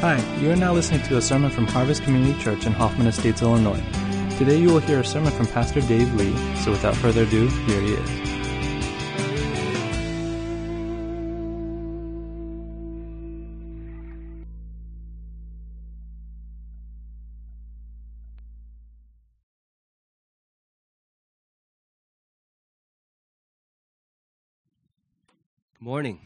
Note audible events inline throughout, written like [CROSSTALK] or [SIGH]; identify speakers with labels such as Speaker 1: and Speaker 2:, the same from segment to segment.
Speaker 1: Hi, you are now listening to a sermon from Harvest Community Church in Hoffman Estates, Illinois. Today you will hear a sermon from Pastor Dave Lee, so without further ado, here he is.
Speaker 2: Good morning.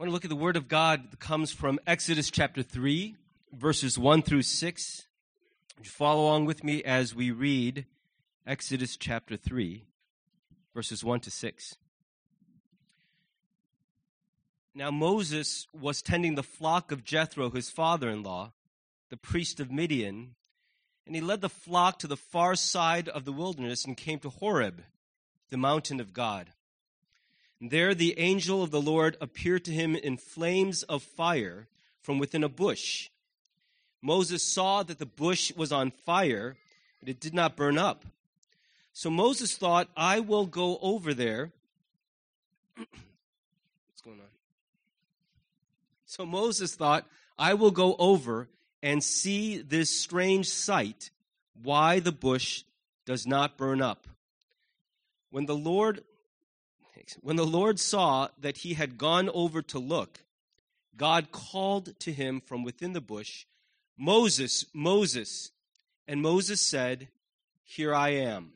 Speaker 2: I want to look at the Word of God that comes from Exodus chapter 3, verses 1 through 6. Would you follow along with me as we read Exodus chapter 3, verses 1 to 6. Now Moses was tending the flock of Jethro, his father in law, the priest of Midian, and he led the flock to the far side of the wilderness and came to Horeb, the mountain of God. There the angel of the Lord appeared to him in flames of fire from within a bush. Moses saw that the bush was on fire, but it did not burn up. So Moses thought, I will go over there. [CLEARS THROAT] What's going on? So Moses thought, I will go over and see this strange sight, why the bush does not burn up. When the Lord when the Lord saw that he had gone over to look, God called to him from within the bush, Moses, Moses. And Moses said, Here I am.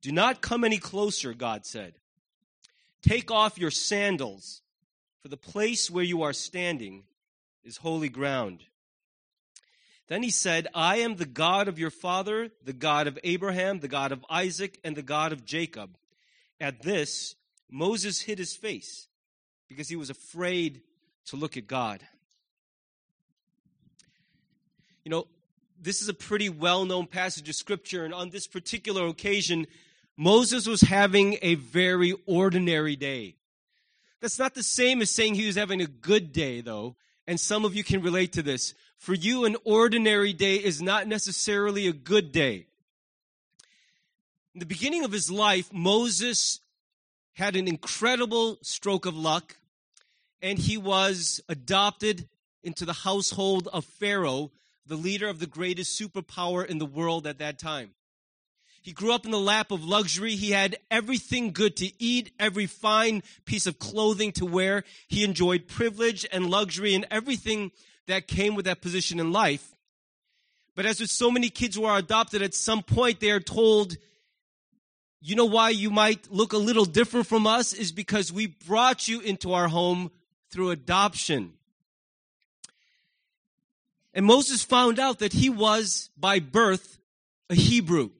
Speaker 2: Do not come any closer, God said. Take off your sandals, for the place where you are standing is holy ground. Then he said, I am the God of your father, the God of Abraham, the God of Isaac, and the God of Jacob. At this, Moses hid his face because he was afraid to look at God. You know, this is a pretty well known passage of scripture, and on this particular occasion, Moses was having a very ordinary day. That's not the same as saying he was having a good day, though, and some of you can relate to this. For you, an ordinary day is not necessarily a good day. In the beginning of his life, Moses had an incredible stroke of luck, and he was adopted into the household of Pharaoh, the leader of the greatest superpower in the world at that time. He grew up in the lap of luxury. He had everything good to eat, every fine piece of clothing to wear. He enjoyed privilege and luxury and everything that came with that position in life. But as with so many kids who are adopted, at some point they are told, you know why you might look a little different from us is because we brought you into our home through adoption. And Moses found out that he was by birth a Hebrew.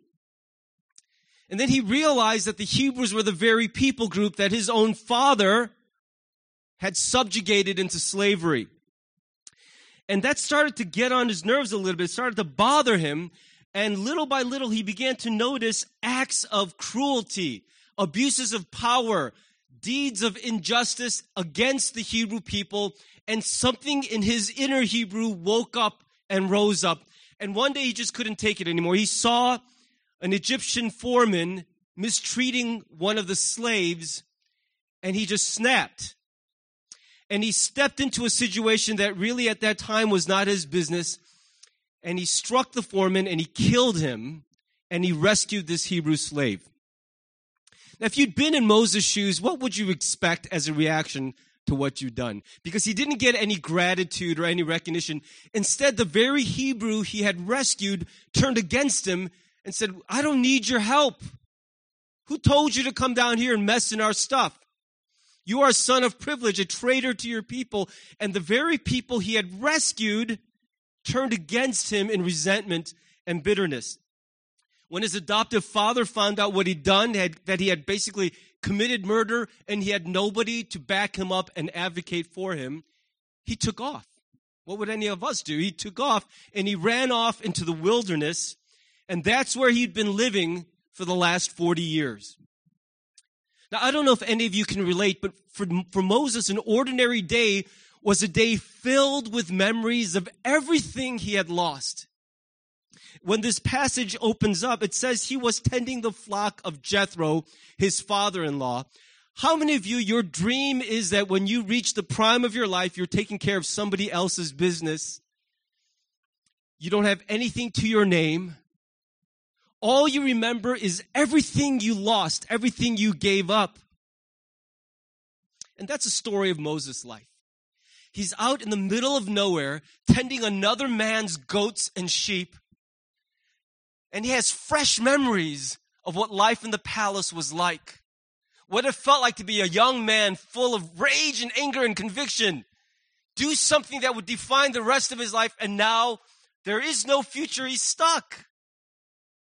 Speaker 2: And then he realized that the Hebrews were the very people group that his own father had subjugated into slavery. And that started to get on his nerves a little bit, started to bother him and little by little, he began to notice acts of cruelty, abuses of power, deeds of injustice against the Hebrew people. And something in his inner Hebrew woke up and rose up. And one day he just couldn't take it anymore. He saw an Egyptian foreman mistreating one of the slaves, and he just snapped. And he stepped into a situation that really at that time was not his business and he struck the foreman and he killed him and he rescued this Hebrew slave. Now, if you'd been in Moses' shoes, what would you expect as a reaction to what you'd done? Because he didn't get any gratitude or any recognition. Instead, the very Hebrew he had rescued turned against him and said, I don't need your help. Who told you to come down here and mess in our stuff? You are a son of privilege, a traitor to your people. And the very people he had rescued turned against him in resentment and bitterness. When his adoptive father found out what he'd done, had, that he had basically committed murder and he had nobody to back him up and advocate for him, he took off. What would any of us do? He took off and he ran off into the wilderness, and that's where he'd been living for the last 40 years. Now, I don't know if any of you can relate, but for, for Moses, an ordinary day was a day filled with memories of everything he had lost. When this passage opens up, it says he was tending the flock of Jethro, his father in law. How many of you, your dream is that when you reach the prime of your life, you're taking care of somebody else's business? You don't have anything to your name. All you remember is everything you lost, everything you gave up. And that's a story of Moses' life. He's out in the middle of nowhere tending another man's goats and sheep. And he has fresh memories of what life in the palace was like. What it felt like to be a young man full of rage and anger and conviction. Do something that would define the rest of his life. And now there is no future. He's stuck.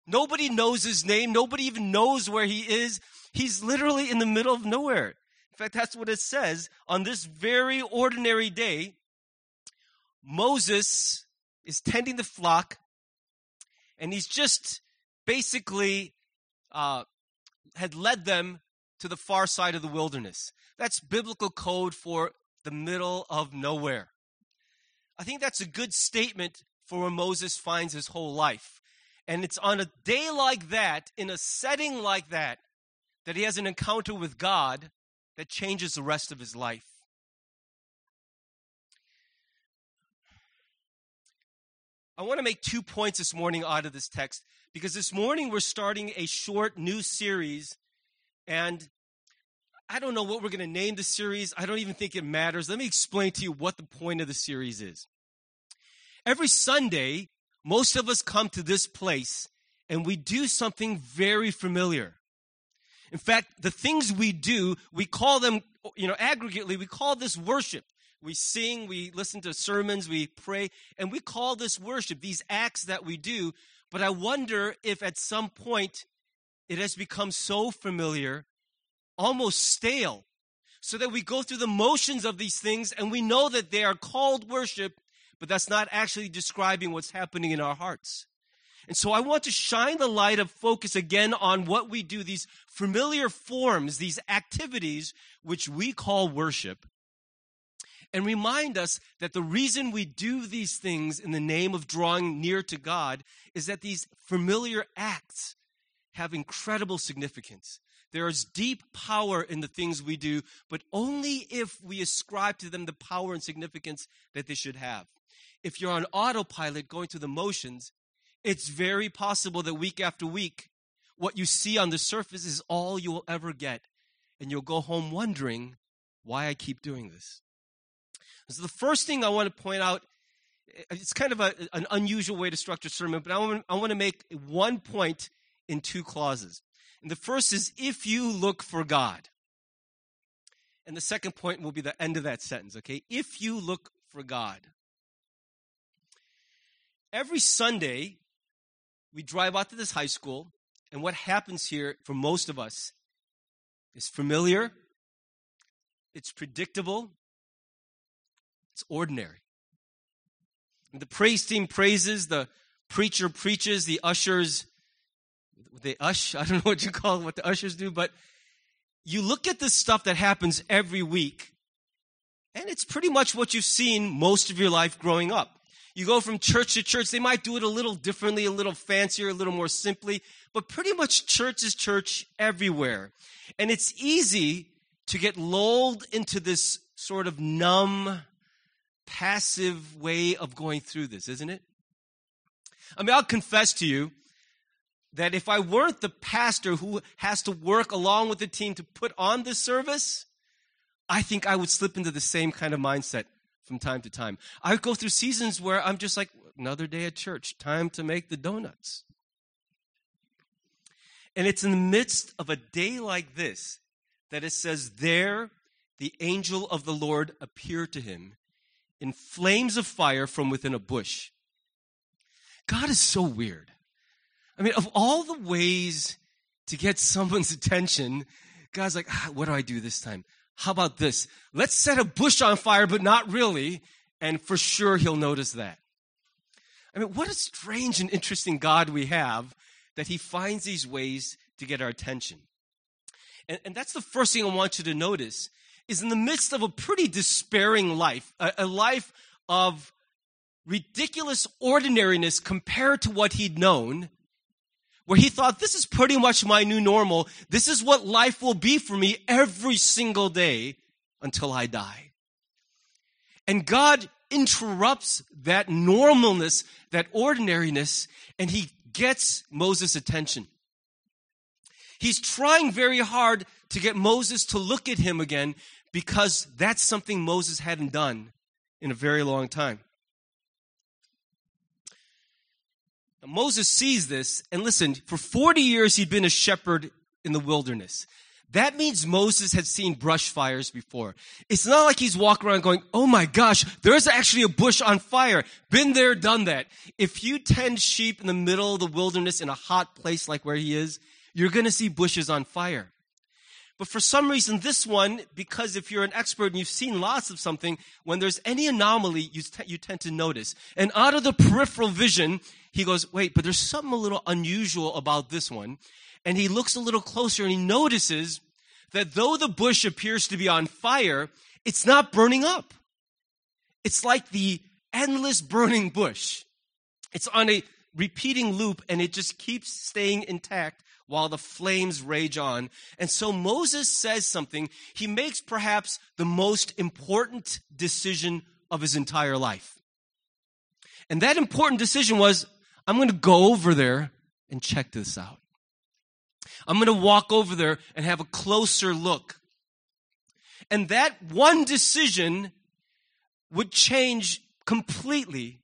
Speaker 2: Nobody knows his name. Nobody even knows where he is. He's literally in the middle of nowhere. In fact, that's what it says. On this very ordinary day, Moses is tending the flock and he's just basically uh, had led them to the far side of the wilderness. That's biblical code for the middle of nowhere. I think that's a good statement for where Moses finds his whole life. And it's on a day like that, in a setting like that, that he has an encounter with God that changes the rest of his life. I want to make two points this morning out of this text because this morning we're starting a short new series and I don't know what we're going to name the series. I don't even think it matters. Let me explain to you what the point of the series is. Every Sunday, most of us come to this place and we do something very familiar. In fact, the things we do, we call them, you know, aggregately, we call this worship. We sing, we listen to sermons, we pray, and we call this worship, these acts that we do. But I wonder if at some point it has become so familiar, almost stale, so that we go through the motions of these things and we know that they are called worship, but that's not actually describing what's happening in our hearts. And so I want to shine the light of focus again on what we do, these familiar forms, these activities, which we call worship, and remind us that the reason we do these things in the name of drawing near to God is that these familiar acts have incredible significance. There is deep power in the things we do, but only if we ascribe to them the power and significance that they should have if you're on autopilot going through the motions, it's very possible that week after week, what you see on the surface is all you will ever get. And you'll go home wondering why I keep doing this. So, the first thing I want to point out eh, it's kind of a, an unusual way to structure sermon, but I want, I want to make one point in two clauses. And the first is if you look for God. And the second point will be the end of that sentence, okay? If you look for God every Sunday, we drive out to this high school, and what happens here for most of us is familiar, it's predictable, it's ordinary. The praise team praises, the preacher preaches, the ushers, they ush, [LAUGHS] I don't know what you call it, what the ushers do, but you look at the stuff that happens every week, and it's pretty much what you've seen most of your life growing up. You go from church to church, they might do it a little differently, a little fancier, a little more simply, but pretty much church is church everywhere. And it's easy to get lulled into this sort of numb, passive way of going through this, isn't it? I mean, I'll confess to you that if I weren't the pastor who has to work along with the team to put on this service, I think I would slip into the same kind of mindset from time to time. I go through seasons where I'm just like, another day at church, time to make the donuts. And it's in the midst of a day like this that it says, There the angel of the Lord appeared to him in flames of fire from within a bush. God is so weird. I mean, of all the ways to get someone's [LAUGHS] attention, God's like, ah, what do I do this time? How about this? Let's set a bush on fire, but not really. And for sure, he'll notice that. I mean, what a strange and interesting God we have that he finds these ways to get our attention. And, and that's the first thing I want you to notice is in the midst of a pretty despairing life, a, a life of ridiculous ordinariness compared to what he'd known, where he thought, this is pretty much my new normal. This is what life will be for me every single day until I die. And God interrupts that normalness, that ordinariness, and he gets Moses' attention. He's trying very hard to get Moses to look at him again because that's something Moses hadn't done in a very long time. Now, Moses sees this, and listen, for 40 years he'd been a shepherd in the wilderness. That means Moses had seen brush fires before. It's not like he's walking around going, oh my gosh, there's actually a bush on fire. Been there, done that. If you tend sheep in the middle of the wilderness in a hot place like where he is, you're going to see bushes on fire. But for some reason, this one, because if you're an expert and you've seen lots of something, when there's any anomaly, you, t- you tend to notice. And out of the peripheral vision, he goes, wait, but there's something a little unusual about this one. And he looks a little closer and he notices that though the bush appears to be on fire, it's not burning up. It's like the endless burning bush. It's on a repeating loop and it just keeps staying intact while the flames rage on. And so Moses says something. He makes perhaps the most important decision of his entire life. And that important decision was, I'm going to go over there and check this out. I'm going to walk over there and have a closer look. And that one decision would change completely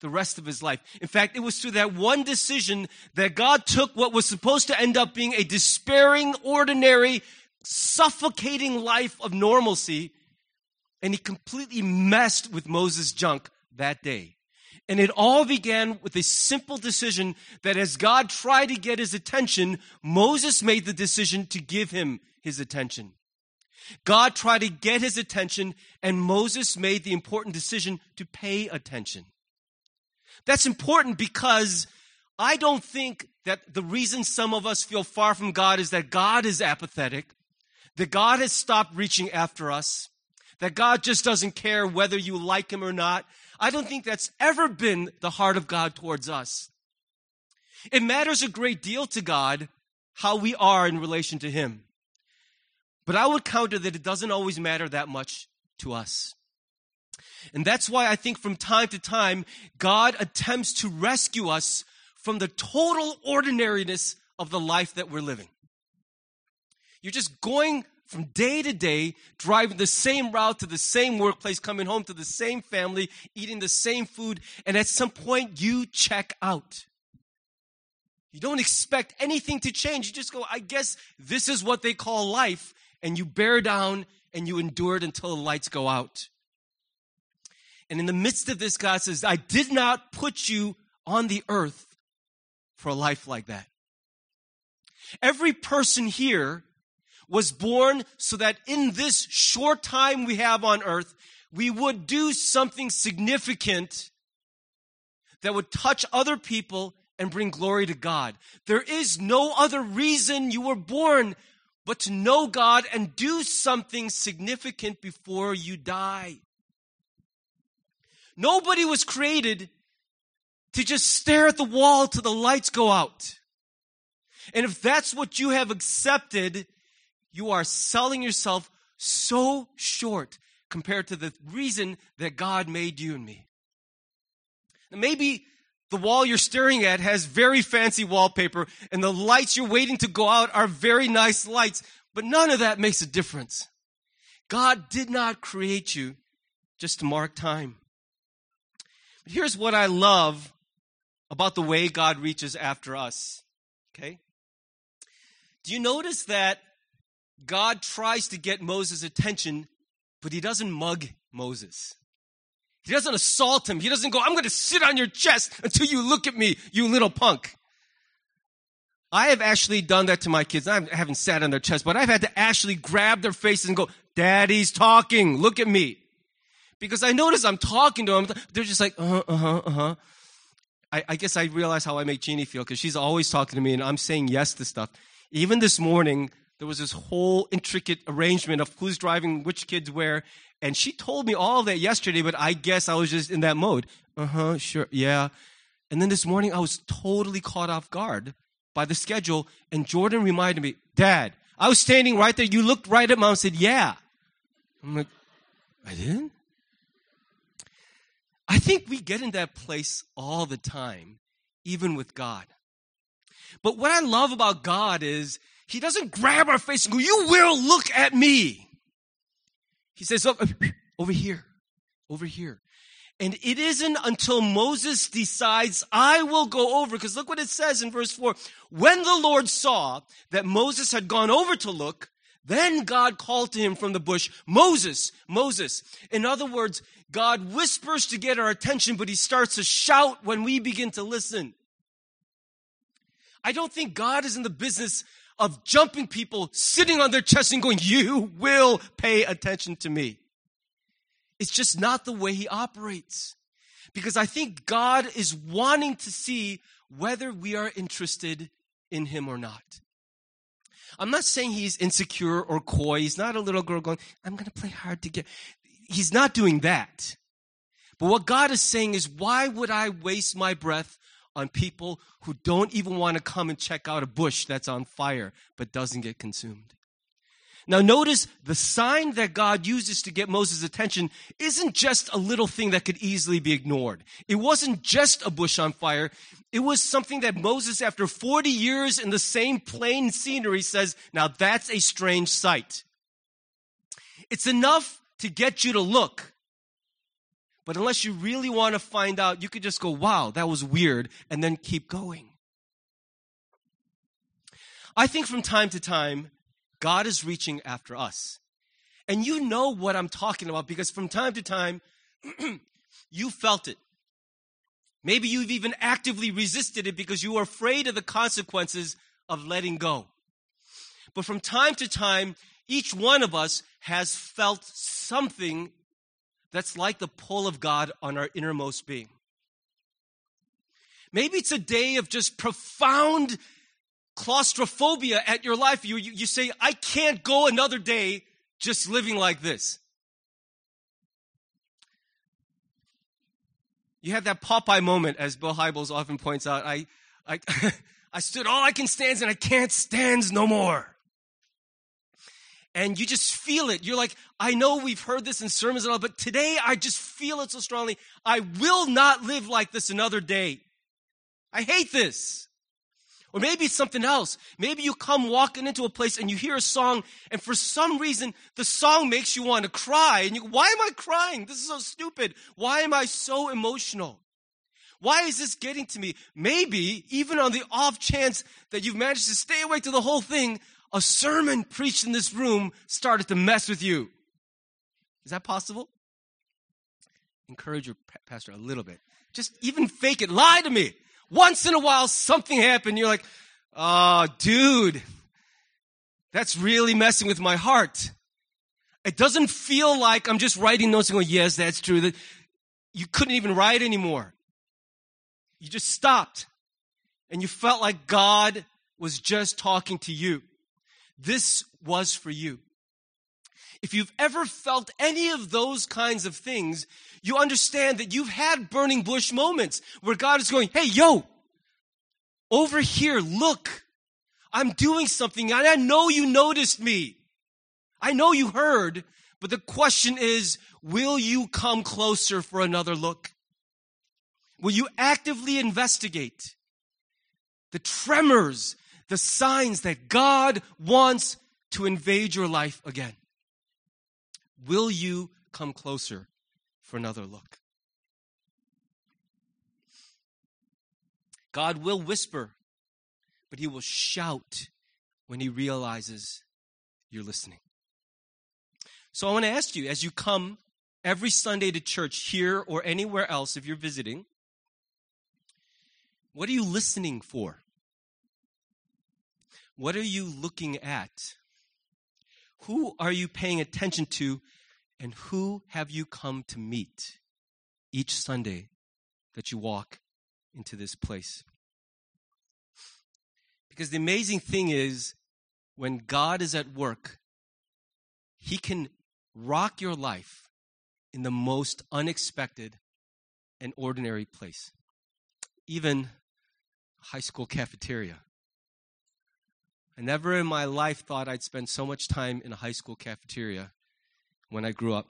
Speaker 2: the rest of his life. In fact, it was through that one decision that God took what was supposed to end up being a despairing, ordinary, suffocating life of normalcy, and he completely messed with Moses' junk that day. And it all began with a simple decision that as God tried to get his attention, Moses made the decision to give him his attention. God tried to get his attention, and Moses made the important decision to pay attention. That's important because I don't think that the reason some of us feel far from God is that God is apathetic, that God has stopped reaching after us, that God just doesn't care whether you like Him or not. I don't think that's ever been the heart of God towards us. It matters a great deal to God how we are in relation to Him. But I would counter that it doesn't always matter that much to us. And that's why I think from time to time, God attempts to rescue us from the total ordinariness of the life that we're living. You're just going from day to day, driving the same route to the same workplace, coming home to the same family, eating the same food, and at some point you check out. You don't expect anything to change. You just go, I guess this is what they call life, and you bear down and you endure it until the lights go out. And in the midst of this, God says, I did not put you on the earth for a life like that. Every person here was born so that in this short time we have on earth, we would do something significant that would touch other people and bring glory to God. There is no other reason you were born but to know God and do something significant before you die. Nobody was created to just stare at the wall till the lights go out. And if that's what you have accepted, you are selling yourself so short compared to the reason that God made you and me. Maybe the wall you're staring at has very fancy wallpaper and the lights you're waiting to go out are very nice lights, but none of that makes a difference. God did not create you just to mark time. But here's what I love about the way God reaches after us. Okay? Do you notice that God tries to get Moses' attention, but he doesn't mug Moses? He doesn't assault him. He doesn't go, I'm going to sit on your chest until you look at me, you little punk. I have actually done that to my kids. I haven't sat on their chest, but I've had to actually grab their faces and go, Daddy's talking. Look at me because I notice I'm talking to them. They're just like, uh huh, uh huh, uh huh. I, I, guess I realize how I make Jeannie feel because she's always talking to me and I'm saying yes to stuff. Even this morning, there was this whole intricate arrangement of who's driving which kids where. And she told me all that yesterday, but I guess I was just in that mode. Uh huh, sure, yeah. And then this morning, I was totally caught off guard by the schedule, and Jordan reminded me, Dad, I was standing right there. You looked right at mom and said, Yeah. I'm like, I didn't? I think we get in that place all the time, even with God. But what I love about God is He doesn't grab our face and go, You will look at me. He says, oh, [LAUGHS] Over here, over here. And it isn't until Moses decides, I will go over, because look what it says in verse 4. When the Lord saw that Moses had gone over to look, then God called to him from the bush, Moses, Moses. In other words, God whispers to get our attention, but he starts to shout when we begin to listen. I don't think God is in the business of jumping people, sitting on their chest and going, You will pay attention to me. It's just not the way he operates. Because I think God is wanting to see whether we are interested in him or not. I'm not saying he's insecure or coy. He's not a little girl going, I'm going to play hard to get. He's not doing that. But what God is saying is, why would I waste my breath on people who don't even want to come and check out a bush that's on fire but doesn't get consumed? Now, notice the sign that God uses to get Moses' attention isn't just a little thing that could easily be ignored. It wasn't just a bush on fire. It was something that Moses, after 40 years in the same plain scenery, says, Now that's a strange sight. It's enough to get you to look. But unless you really want to find out, you could just go, Wow, that was weird, and then keep going. I think from time to time, God is reaching after us. And you know what I'm talking about because from time to time, [CLEARS THROAT] you felt it. Maybe you've even actively resisted it because you were afraid of the consequences of letting go. But from time to time, each one of us has felt something that's like the pull of God on our innermost being. Maybe it's a day of just profound claustrophobia at your life, you, you, you say, I can't go another day just living like this. You have that Popeye moment, as Bill Hybels often points out. I, I, [LAUGHS] I stood all I can stand and I can't stand no more. And you just feel it. You're like, I know we've heard this in sermons and all, but today I just feel it so strongly. I will not live like this another day. I hate this. Or maybe it's something else. Maybe you come walking into a place and you hear a song, and for some reason, the song makes you want to cry. And you Why am I crying? This is so stupid. Why am I so emotional? Why is this getting to me? Maybe, even on the off chance that you've managed to stay awake to the whole thing, a sermon preached in this room started to mess with you. Is that possible? Encourage your pastor a little bit. Just even fake it. Lie to me. Once in a while, something happened. You're like, oh, dude, that's really messing with my heart. It doesn't feel like I'm just writing notes and going, yes, that's true. That you couldn't even write anymore. You just stopped and you felt like God was just talking to you. This was for you. If you've ever felt any of those kinds of things, you understand that you've had burning bush moments where God is going, Hey, yo, over here, look, I'm doing something and I know you noticed me. I know you heard, but the question is, will you come closer for another look? Will you actively investigate the tremors, the signs that God wants to invade your life again? Will you come closer for another look? God will whisper, but he will shout when he realizes you're listening. So I want to ask you, as you come every Sunday to church here or anywhere else, if you're visiting, what are you listening for? What are you looking at? Who are you paying attention to? And who have you come to meet each Sunday that you walk into this place? Because the amazing thing is, when God is at work, He can rock your life in the most unexpected and ordinary place. Even high school cafeteria. I never in my life thought I'd spend so much time in a high school cafeteria when I grew up.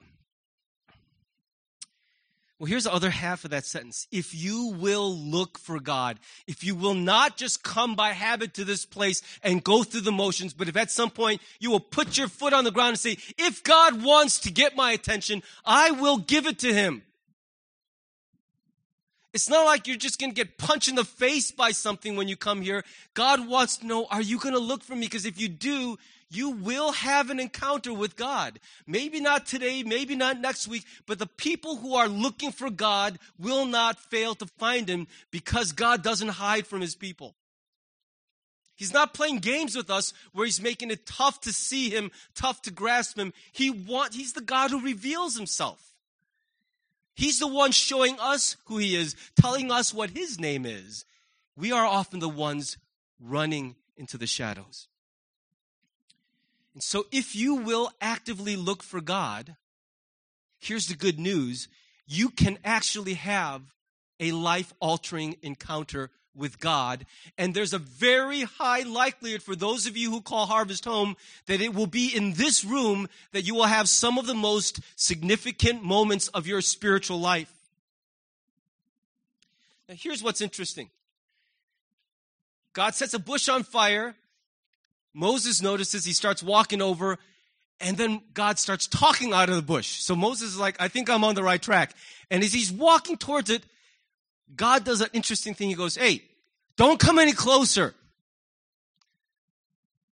Speaker 2: Well, here's the other half of that sentence. If you will look for God, if you will not just come by habit to this place and go through the motions, but if at some point you will put your foot on the ground and say, if God wants to get my attention, I will give it to him. It's not like you're just going to get punched in the face by something when you come here. God wants to know, are you going to look for me? Because if you do, you will have an encounter with God. Maybe not today, maybe not next week, but the people who are looking for God will not fail to find him because God doesn't hide from his people. He's not playing games with us where he's making it tough to see him, tough to grasp him. He want, he's the God who reveals himself. He's the one showing us who he is, telling us what his name is. We are often the ones running into the shadows. And so, if you will actively look for God, here's the good news you can actually have a life altering encounter with God. And there's a very high likelihood for those of you who call Harvest home that it will be in this room that you will have some of the most significant moments of your spiritual life. Now, here's what's interesting God sets a bush on fire Moses notices, he starts walking over, and then God starts talking out of the bush. So Moses is like, I think I'm on the right track. And as he's walking towards it, God does an interesting thing. He goes, Hey, don't come any closer.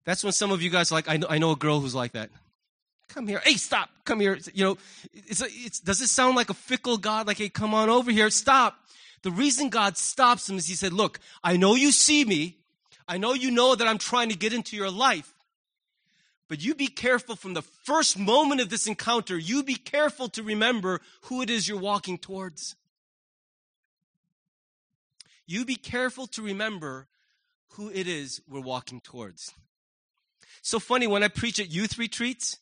Speaker 2: That's when some of you guys like, I know, I know a girl who's like that. Come here. Hey, stop. Come here. You know, it's, a, it's, does it sound like a fickle God? Like, hey, come on over here. Stop. The reason God stops him is he said, Look, I know you see me. I know you know that I'm trying to get into your life. But you be careful from the first moment of this encounter, you be careful to remember who it is you're walking towards. You be careful to remember who it is we're walking towards. So funny when I preach at youth retreats,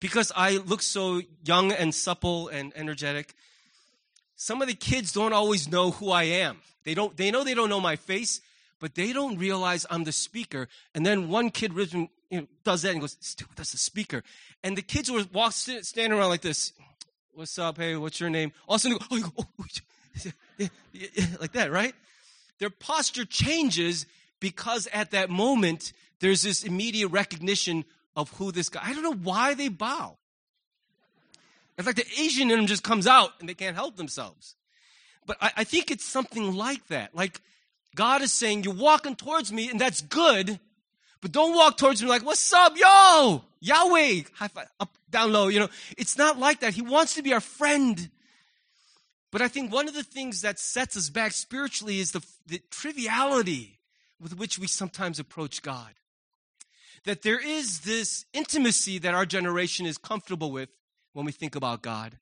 Speaker 2: because I look so young and supple and energetic, some of the kids don't always know who I am. They don't they know they don't know my face, but they don't realize I'm the speaker. And then one kid you know, does that and goes, that's the speaker. And the kids were walk, standing around like this. What's up? Hey, what's your name? All of oh, oh, [LAUGHS] like that, right? Their posture changes because at that moment, there's this immediate recognition of who this guy. I don't know why they bow. It's like the Asian in them just comes out and they can't help themselves. But I, I think it's something like that. Like God is saying, You're walking towards me, and that's good, but don't walk towards me like, What's up, yo? Yahweh, high five, up, down, low. You know, it's not like that. He wants to be our friend. But I think one of the things that sets us back spiritually is the, the triviality with which we sometimes approach God. That there is this intimacy that our generation is comfortable with when we think about God,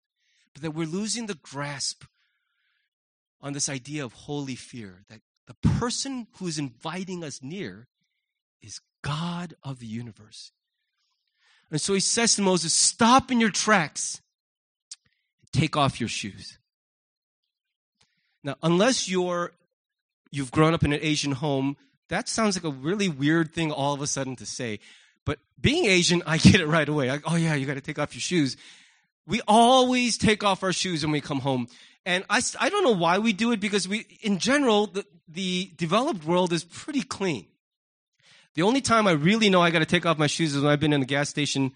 Speaker 2: but that we're losing the grasp on this idea of holy fear, that the person who is inviting us near is God of the universe. And so he says to Moses, Stop in your tracks, take off your shoes. Now, unless you're you've grown up in an Asian home, that sounds like a really weird thing all of a sudden to say. But being Asian, I get it right away. Like, oh yeah, you got to take off your shoes. We always take off our shoes when we come home. And I, I don't know why we do it because we, in general, the, the developed world is pretty clean. The only time I really know I got to take off my shoes is when I've been in the gas station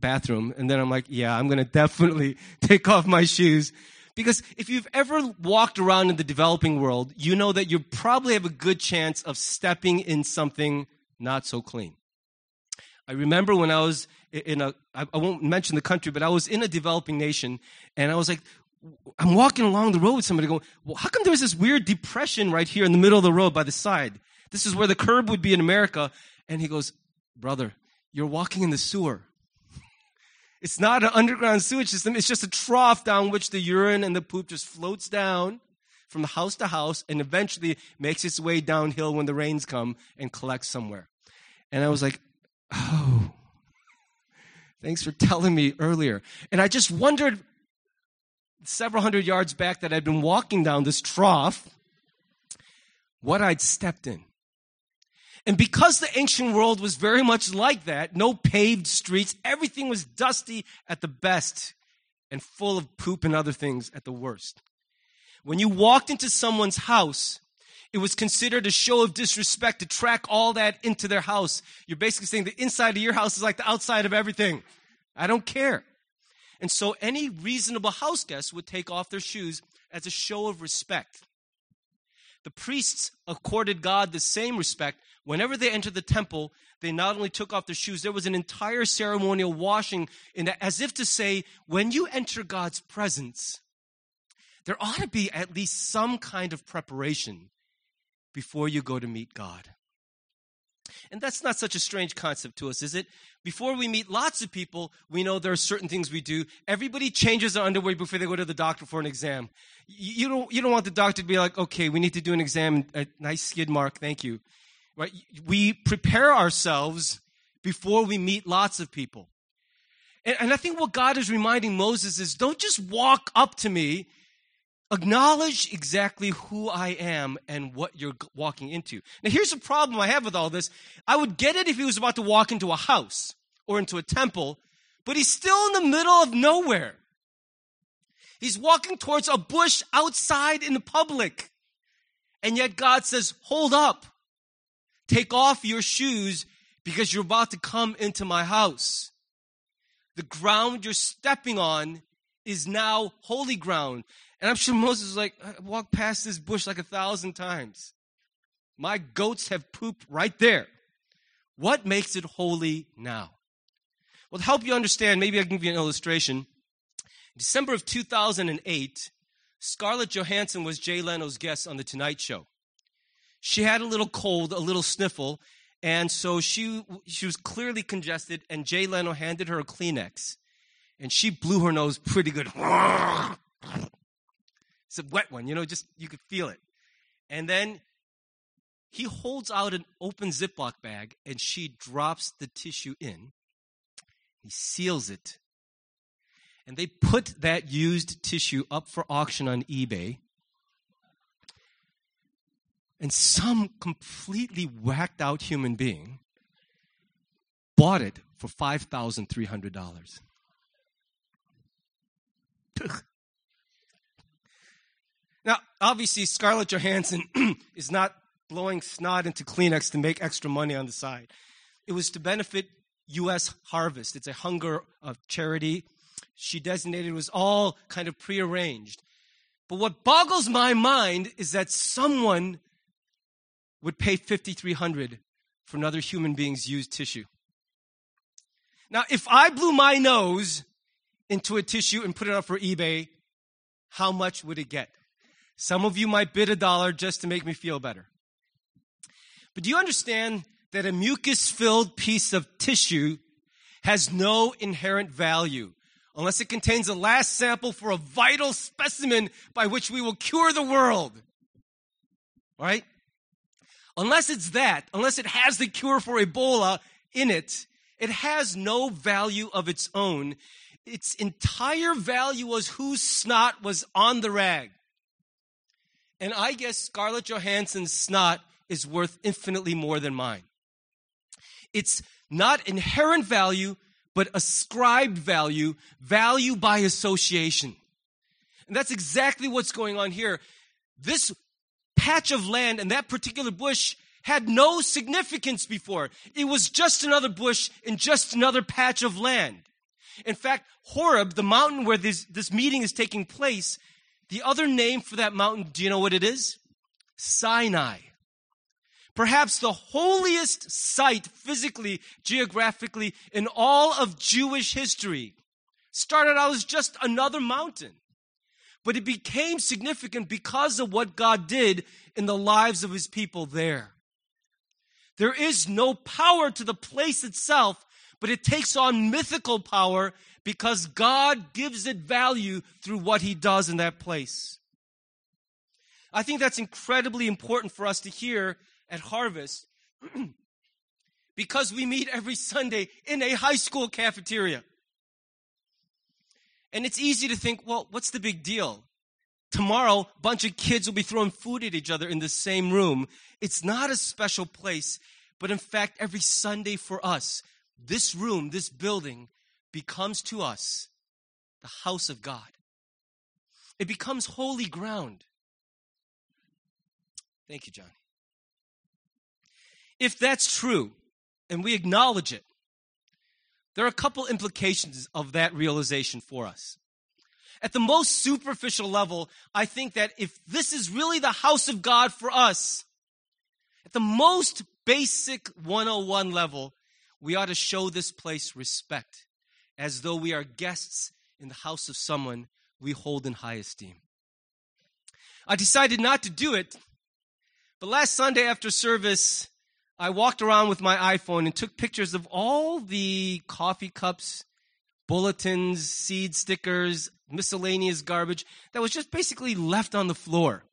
Speaker 2: bathroom. And then I'm like, yeah, I'm going to definitely [LAUGHS] take off my shoes. Because if you've ever walked around in the developing world, you know that you probably have a good chance of stepping in something not so clean. I remember when I was in a, I won't mention the country, but I was in a developing nation and I was like, I'm walking along the road with somebody going, well, how come there's this weird depression right here in the middle of the road by the side? This is where the curb would be in America. And he goes, brother, you're walking in the sewer. It's not an underground sewage system. It's just a trough down which the urine and the poop just floats down from house to house and eventually makes its way downhill when the rains come and collects somewhere. And I was like, oh, thanks for telling me earlier. And I just wondered several hundred yards back that I'd been walking down this trough, what I'd stepped in. And because the ancient world was very much like that, no paved streets, everything was dusty at the best and full of poop and other things at the worst. When you walked into someone's house, it was considered a show of disrespect to track all that into their house. You're basically saying the inside of your house is like the outside of everything. I don't care. And so any reasonable house guest would take off their shoes as a show of respect. The priests accorded God the same respect. Whenever they entered the temple, they not only took off their shoes, there was an entire ceremonial washing in as if to say, when you enter God's presence, there ought to be at least some kind of preparation before you go to meet God. And that's not such a strange concept to us, is it? Before we meet lots of people, we know there are certain things we do. Everybody changes their underwear before they go to the doctor for an exam. You don't, you don't want the doctor to be like, okay, we need to do an exam, a nice skid mark, thank you. Right? We prepare ourselves before we meet lots of people. And, and I think what God is reminding Moses is don't just walk up to me acknowledge exactly who I am and what you're walking into. Now, here's the problem I have with all this. I would get it if he was about to walk into a house or into a temple, but he's still in the middle of nowhere. He's walking towards a bush outside in the public. And yet God says, hold up. Take off your shoes because you're about to come into my house. The ground you're stepping on is now holy ground. And I'm sure Moses was like, I walked past this bush like a thousand times. My goats have pooped right there. What makes it holy now? Well, to help you understand, maybe I can give you an illustration. December of 2008, Scarlett Johansson was Jay Leno's guest on The Tonight Show. She had a little cold, a little sniffle, and so she, she was clearly congested, and Jay Leno handed her a Kleenex. And she blew her nose pretty good. [LAUGHS] It's a wet one, you know, just you could feel it. And then he holds out an open Ziploc bag and she drops the tissue in. He seals it. And they put that used tissue up for auction on eBay. And some completely whacked out human being bought it for $5,300. [LAUGHS] Now, obviously, Scarlett Johansson [CLEARS THROAT] is not blowing snot into Kleenex to make extra money on the side. It was to benefit U.S. Harvest. It's a hunger of charity. She designated it was all kind of prearranged. But what boggles my mind is that someone would pay 5300 for another human being's used tissue. Now, if I blew my nose into a tissue and put it up for eBay, how much would it get? Some of you might bid a dollar just to make me feel better. But do you understand that a mucus filled piece of tissue has no inherent value unless it contains a last sample for a vital specimen by which we will cure the world? Right? Unless it's that, unless it has the cure for Ebola in it, it has no value of its own. Its entire value was whose snot was on the rag. And I guess Scarlett Johansson's snot is worth infinitely more than mine. It's not inherent value, but ascribed value, value by association. And that's exactly what's going on here. This patch of land and that particular bush had no significance before. It was just another bush in just another patch of land. In fact, Horeb, the mountain where this, this meeting is taking place, the other name for that mountain, do you know what it is? Sinai. Perhaps the holiest site physically, geographically, in all of Jewish history. Started out as just another mountain. But it became significant because of what God did in the lives of his people there. There is no power to the place itself, but it takes on mythical power because God gives it value through what he does in that place. I think that's incredibly important for us to hear at Harvest [CLEARS THROAT] because we meet every Sunday in a high school cafeteria. And it's easy to think, well, what's the big deal? Tomorrow, a bunch of kids will be throwing food at each other in the same room. It's not a special place, but in fact, every Sunday for us, this room, this building, becomes to us the house of God. It becomes holy ground. Thank you, Johnny. If that's true, and we acknowledge it, there are a couple implications of that realization for us. At the most superficial level, I think that if this is really the house of God for us, at the most basic 101 level, we ought to show this place respect as though we are guests in the house of someone we hold in high esteem. I decided not to do it, but last Sunday after service, I walked around with my iPhone and took pictures of all the coffee cups, bulletins, seed stickers, miscellaneous garbage that was just basically left on the floor.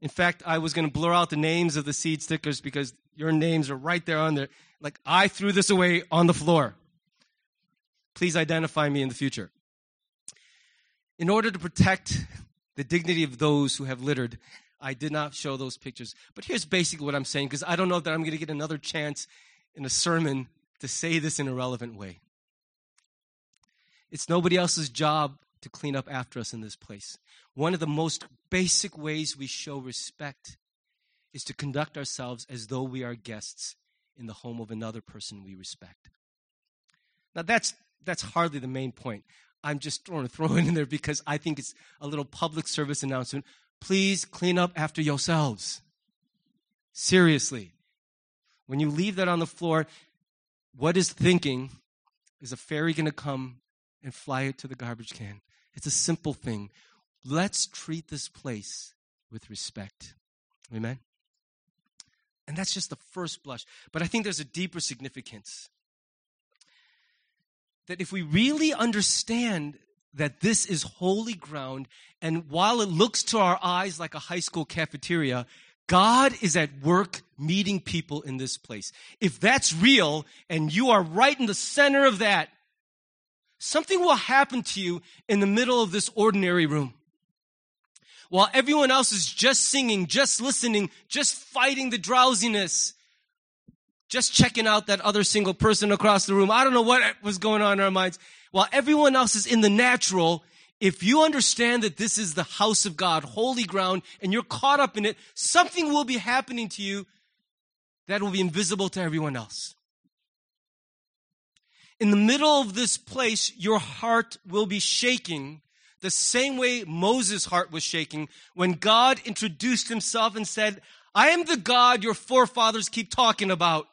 Speaker 2: In fact, I was going to blur out the names of the seed stickers because your names are right there on there. Like, I threw this away on the floor. Please identify me in the future. In order to protect the dignity of those who have littered, I did not show those pictures. But here's basically what I'm saying because I don't know that I'm going to get another chance in a sermon to say this in a relevant way. It's nobody else's job to clean up after us in this place. One of the most basic ways we show respect is to conduct ourselves as though we are guests in the home of another person we respect. Now that's that's hardly the main point. I'm just throwing, throwing [LAUGHS] in there because I think it's a little public service announcement please clean up after yourselves. Seriously. When you leave that on the floor, what is thinking is a fairy going to come and fly it to the garbage can? It's a simple thing. Let's treat this place with respect. Amen? And that's just the first blush. But I think there's a deeper significance. That if we really understand that this is holy ground. And while it looks to our eyes like a high school cafeteria, God is at work meeting people in this place. If that's real and you are right in the center of that, something will happen to you in the middle of this ordinary room. While everyone else is just singing, just listening, just fighting the drowsiness, just checking out that other single person across the room. I don't know what was going on in our minds while everyone else is in the natural, if you understand that this is the house of God, holy ground, and you're caught up in it, something will be happening to you that will be invisible to everyone else. In the middle of this place, your heart will be shaking the same way Moses' heart was shaking when God introduced himself and said, I am the God your forefathers keep talking about.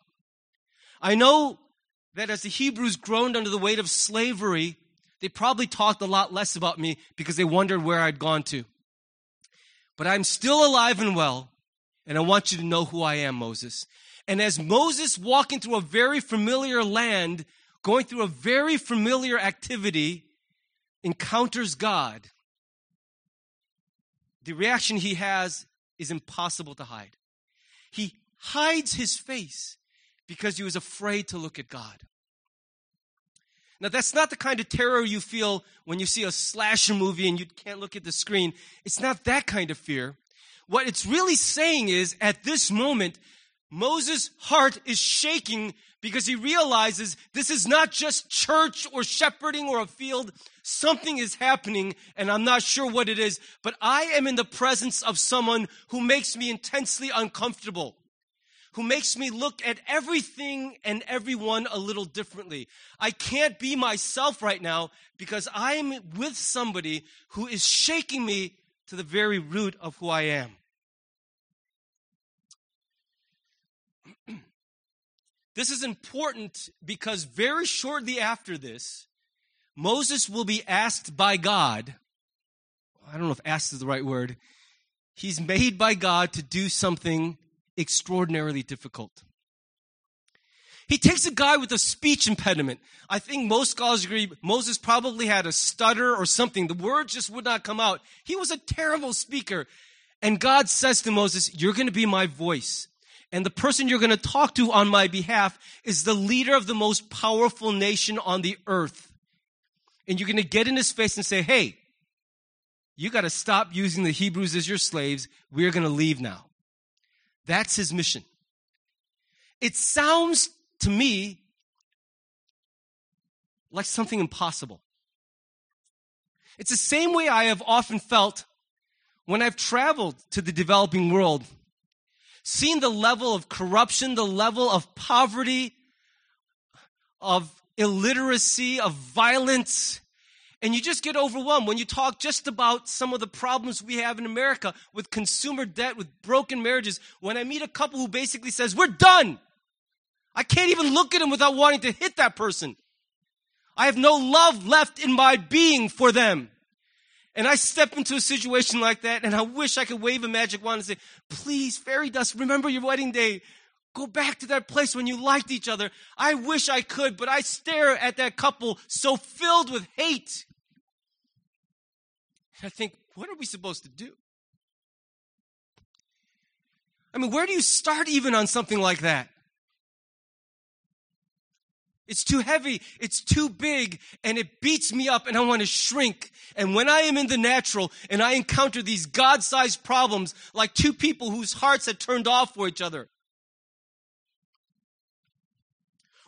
Speaker 2: I know that as the Hebrews groaned under the weight of slavery, they probably talked a lot less about me because they wondered where I'd gone to. But I'm still alive and well, and I want you to know who I am, Moses. And as Moses walking through a very familiar land, going through a very familiar activity, encounters God, the reaction he has is impossible to hide. He hides his face because he was afraid to look at God. Now, that's not the kind of terror you feel when you see a slasher movie and you can't look at the screen. It's not that kind of fear. What it's really saying is, at this moment, Moses' heart is shaking because he realizes this is not just church or shepherding or a field. Something is happening, and I'm not sure what it is, but I am in the presence of someone who makes me intensely uncomfortable who makes me look at everything and everyone a little differently. I can't be myself right now because I'm with somebody who is shaking me to the very root of who I am. [CLEARS THROAT] this is important because very shortly after this, Moses will be asked by God. I don't know if asked is the right word. He's made by God to do something extraordinarily difficult. He takes a guy with a speech impediment. I think most scholars agree Moses probably had a stutter or something. The words just would not come out. He was a terrible speaker. And God says to Moses, You're going to be my voice. And the person you're going to talk to on my behalf is the leader of the most powerful nation on the earth. And you're going to get in his face and say, Hey, you got to stop using the Hebrews as your slaves. We're going to leave now. That's his mission. it sounds to me like something impossible. It's the same way I have often felt when I've traveled to the developing world, seen the level of corruption, the level of poverty, of illiteracy, of violence, and you just get overwhelmed when you talk just about some of the problems we have in America with consumer debt, with broken marriages. When I meet a couple who basically says, we're done. I can't even look at them without wanting to hit that person. I have no love left in my being for them. And I step into a situation like that and I wish I could wave a magic wand and say, please, fairy dust, remember your wedding day. Go back to that place when you liked each other. I wish I could, but I stare at that couple so filled with hate. I think, what are we supposed to do? I mean, where do you start even on something like that? It's too heavy, it's too big, and it beats me up, and I want to shrink. And when I am in the natural and I encounter these God sized problems, like two people whose hearts had turned off for each other,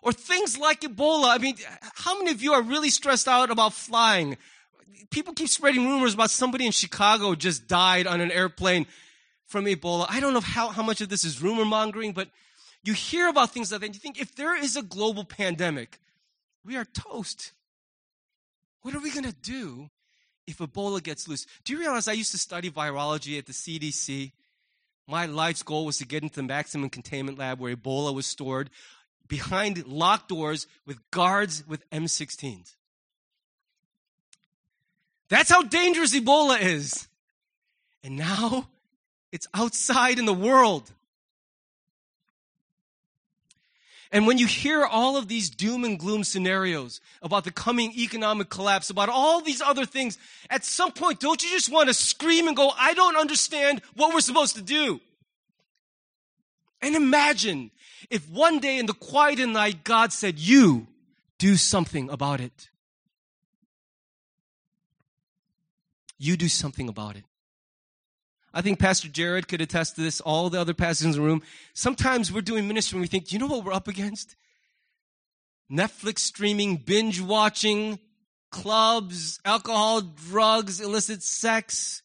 Speaker 2: or things like Ebola. I mean, how many of you are really stressed out about flying? People keep spreading rumors about somebody in Chicago just died on an airplane from Ebola. I don't know how, how much of this is rumor mongering, but you hear about things like that and you think if there is a global pandemic, we are toast. What are we going to do if Ebola gets loose? Do you realize I used to study virology at the CDC? My life's goal was to get into the maximum containment lab where Ebola was stored behind locked doors with guards with M16s. That's how dangerous Ebola is. And now it's outside in the world. And when you hear all of these doom and gloom scenarios about the coming economic collapse, about all these other things, at some point, don't you just want to scream and go, I don't understand what we're supposed to do? And imagine if one day in the quiet of night, God said, You do something about it. You do something about it. I think Pastor Jared could attest to this, all the other pastors in the room. Sometimes we're doing ministry and we think, you know what we're up against? Netflix streaming, binge watching, clubs, alcohol, drugs, illicit sex.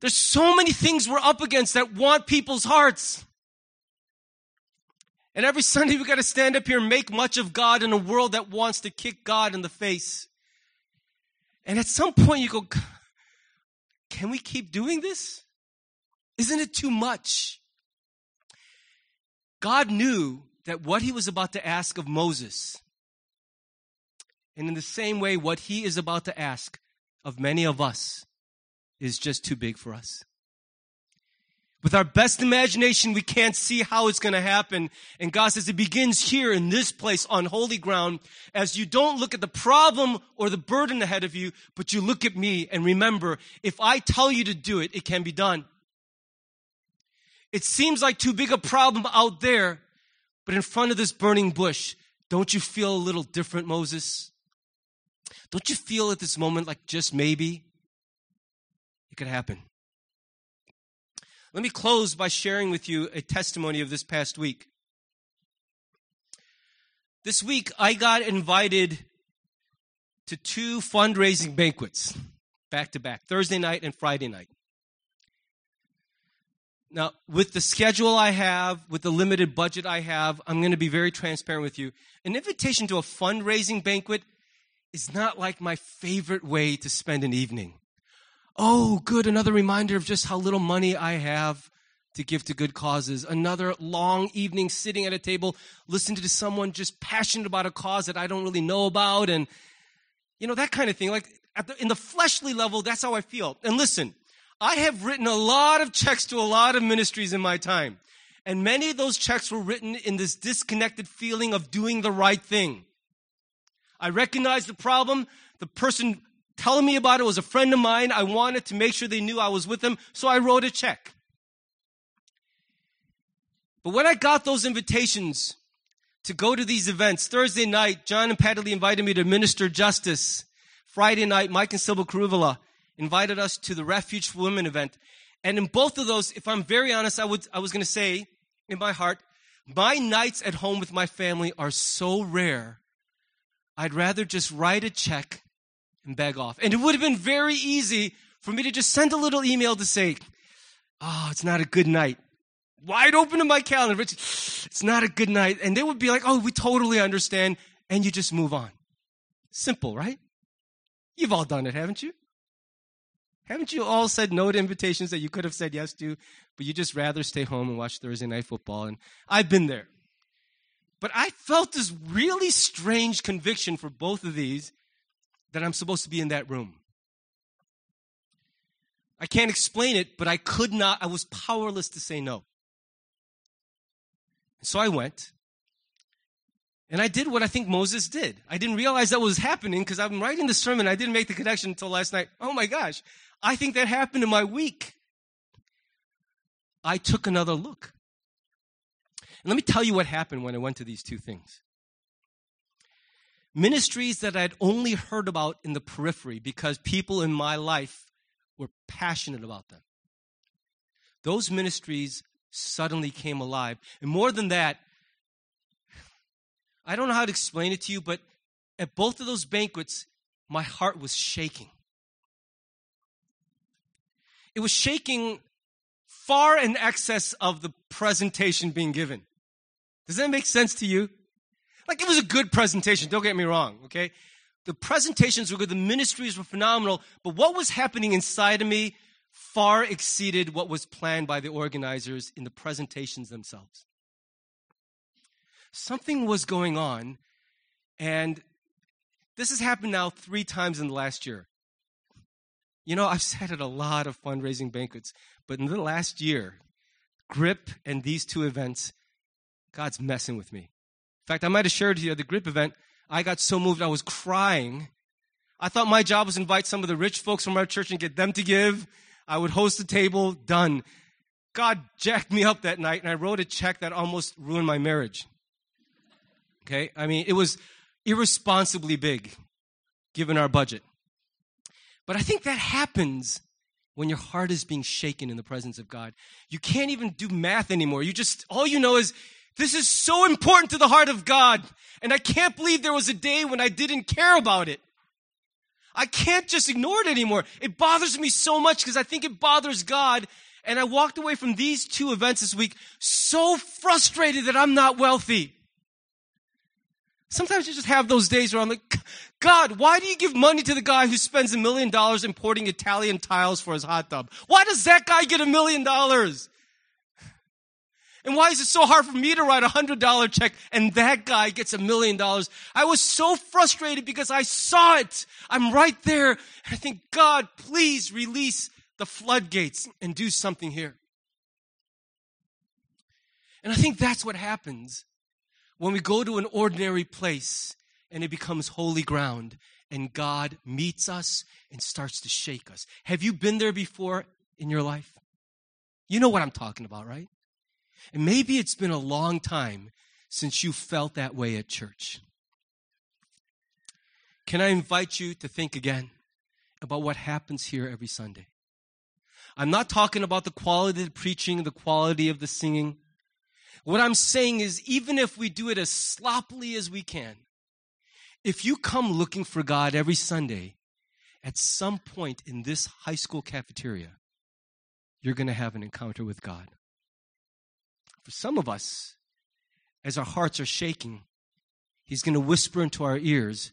Speaker 2: There's so many things we're up against that want people's hearts. And every Sunday we got to stand up here and make much of God in a world that wants to kick God in the face. And at some point you go, can we keep doing this? Isn't it too much? God knew that what he was about to ask of Moses, and in the same way, what he is about to ask of many of us, is just too big for us. With our best imagination, we can't see how it's going to happen. And God says it begins here in this place on holy ground as you don't look at the problem or the burden ahead of you, but you look at me and remember, if I tell you to do it, it can be done. It seems like too big a problem out there, but in front of this burning bush, don't you feel a little different, Moses? Don't you feel at this moment like just maybe it could happen? Let me close by sharing with you a testimony of this past week. This week, I got invited to two fundraising banquets back to back Thursday night and Friday night. Now, with the schedule I have, with the limited budget I have, I'm going to be very transparent with you. An invitation to a fundraising banquet is not like my favorite way to spend an evening. Oh, good. Another reminder of just how little money I have to give to good causes. Another long evening sitting at a table, listening to someone just passionate about a cause that I don't really know about. And, you know, that kind of thing. Like the, in the fleshly level, that's how I feel. And listen, I have written a lot of checks to a lot of ministries in my time. And many of those checks were written in this disconnected feeling of doing the right thing. I recognize the problem. The person telling me about it was a friend of mine. I wanted to make sure they knew I was with them, so I wrote a check. But when I got those invitations to go to these events, Thursday night, John and Patty Lee invited me to minister justice. Friday night, Mike and Sybil Karuvula invited us to the Refuge for Women event. And in both of those, if I'm very honest, I, would, I was going to say in my heart, My nights at home with my family are so rare. I'd rather just write a check and beg off. And it would have been very easy for me to just send a little email to say, Oh, it's not a good night. Wide open in my calendar. It's not a good night. And they would be like, Oh, we totally understand. And you just move on. Simple, right? You've all done it, haven't you? Haven't you all said no to invitations that you could have said yes to, but you just rather stay home and watch Thursday night football? And I've been there. But I felt this really strange conviction for both of these that I'm supposed to be in that room. I can't explain it, but I could not, I was powerless to say no. So I went. And I did what I think Moses did. I didn't realize that was happening because I'm writing the sermon. I didn't make the connection until last night. Oh my gosh. I think that happened in my week. I took another look. And let me tell you what happened when I went to these two things. Ministries that I'd only heard about in the periphery because people in my life were passionate about them. Those ministries suddenly came alive. And more than that, I don't know how to explain it to you, but at both of those banquets, my heart was shaking. It was shaking far in excess of the presentation being given. Does that make sense to you? Like it was a good presentation, don't get me wrong, okay? The presentations were good, the ministries were phenomenal, but what was happening inside of me far exceeded what was planned by the organizers in the presentations themselves. Something was going on, and this has happened now three times in the last year. You know, I've [LAUGHS] sat at a lot of fundraising banquets, but in the last year, GRIP and these two events, God's messing with me. In fact, I might have shared here at the GRIP event, I got so moved I was crying. I thought my job was to invite some of the rich folks from our church and get them to give. I would host a table, done. God jacked me up that night, and I wrote a check that almost ruined my marriage. Okay? I mean, it was irresponsibly big, given our budget. But I think that happens when your heart is being shaken in the presence of God. You can't even do math anymore. You just, all you know is, this is so important to the heart of God. And I can't believe there was a day when I didn't care about it. I can't just ignore it anymore. It bothers me so much because I think it bothers God. And I walked away from these two events this week so frustrated that I'm not wealthy. Sometimes you just have those days where I'm like, God, why do you give money to the guy who spends a million dollars importing Italian tiles for his hot tub? Why does that guy get a million dollars? And why is it so hard for me to write a hundred dollar check and that guy gets a million dollars? I was so frustrated because I saw it. I'm right there. And I think, God, please release the floodgates and do something here. And I think that's what happens when we go to an ordinary place and it becomes holy ground and God meets us and starts to shake us. Have you been there before in your life? You know what I'm talking about, right? And maybe it's been a long time since you felt that way at church. Can I invite you to think again about what happens here every Sunday? I'm not talking about the quality of the preaching, the quality of the singing. What I'm saying is, even if we do it as sloppily as we can, if you come looking for God every Sunday, at some point in this high school cafeteria, you're going to have an encounter with God. For some of us, as our hearts are shaking, He's going to whisper into our ears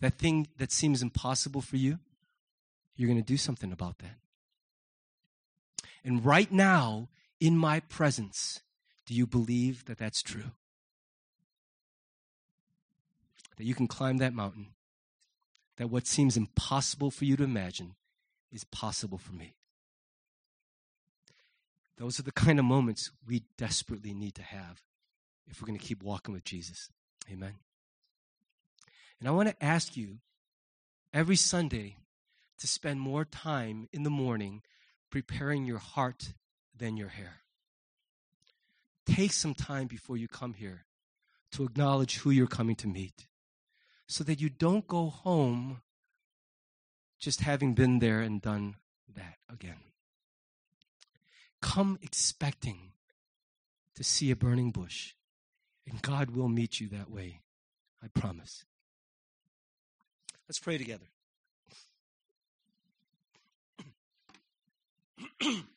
Speaker 2: that thing that seems impossible for you. You're going to do something about that. And right now, in my presence, do you believe that that's true? That you can climb that mountain, that what seems impossible for you to imagine is possible for me. Those are the kind of moments we desperately need to have if we're going to keep walking with Jesus. Amen. And I want to ask you every Sunday to spend more time in the morning preparing your heart than your hair. Take some time before you come here to acknowledge who you're coming to meet so that you don't go home just having been there and done that again. Come expecting to see a burning bush And God will meet you that way. I promise. Let's pray together. [CLEARS THROAT]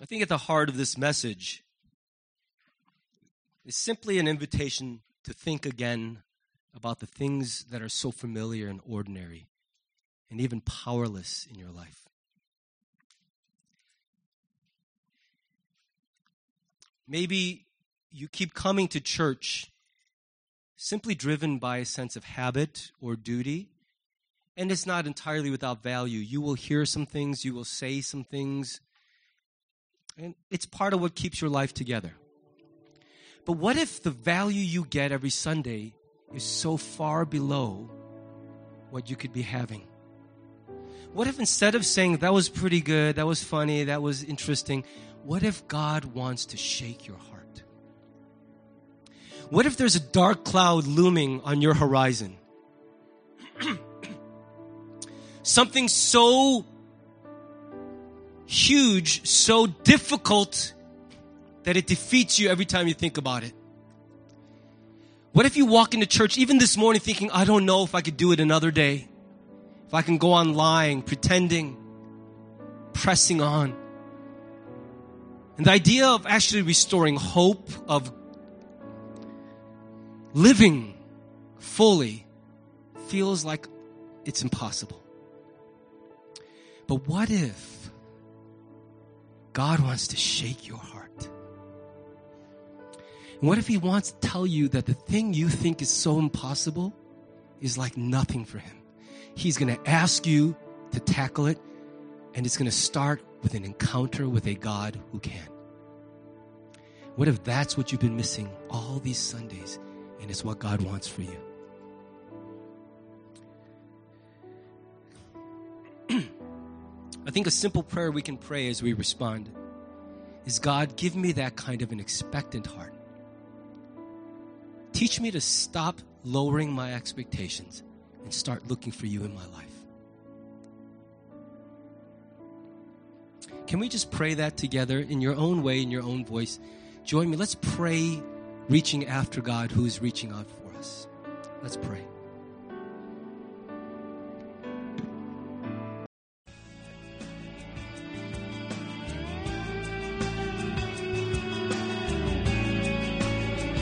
Speaker 2: I think at the heart of this message is simply an invitation to think again about the things that are so familiar and ordinary and even powerless in your life. Maybe you keep coming to church simply driven by a sense of habit or duty, and it's not entirely without value. You will hear some things, you will say some things, and it's part of what keeps your life together. But what if the value you get every Sunday is so far below what you could be having? What if instead of saying, that was pretty good, that was funny, that was interesting, what if God wants to shake your heart? What if there's a dark cloud looming on your horizon? [CLEARS THROAT] Something so huge, so difficult that it defeats you every time you think about it. What if you walk into church even this morning thinking, I don't know if I could do it another day? If I can go on lying, pretending, pressing on. And the idea of actually restoring hope, of living fully, feels like it's impossible. But what if God wants to shake your heart. What if He wants to tell you that the thing you think is so impossible is like nothing for Him? He's going to ask you to tackle it, and it's going to start with an encounter with a God who can. What if that's what you've been missing all these Sundays, and it's what God wants for you? I think a simple prayer we can pray as we respond is God, give me that kind of an expectant heart. Teach me to stop lowering my expectations and start looking for you in my life. Can we just pray that together in your own way, in your own voice? Join me. Let's pray reaching after God who is reaching out for us. Let's pray.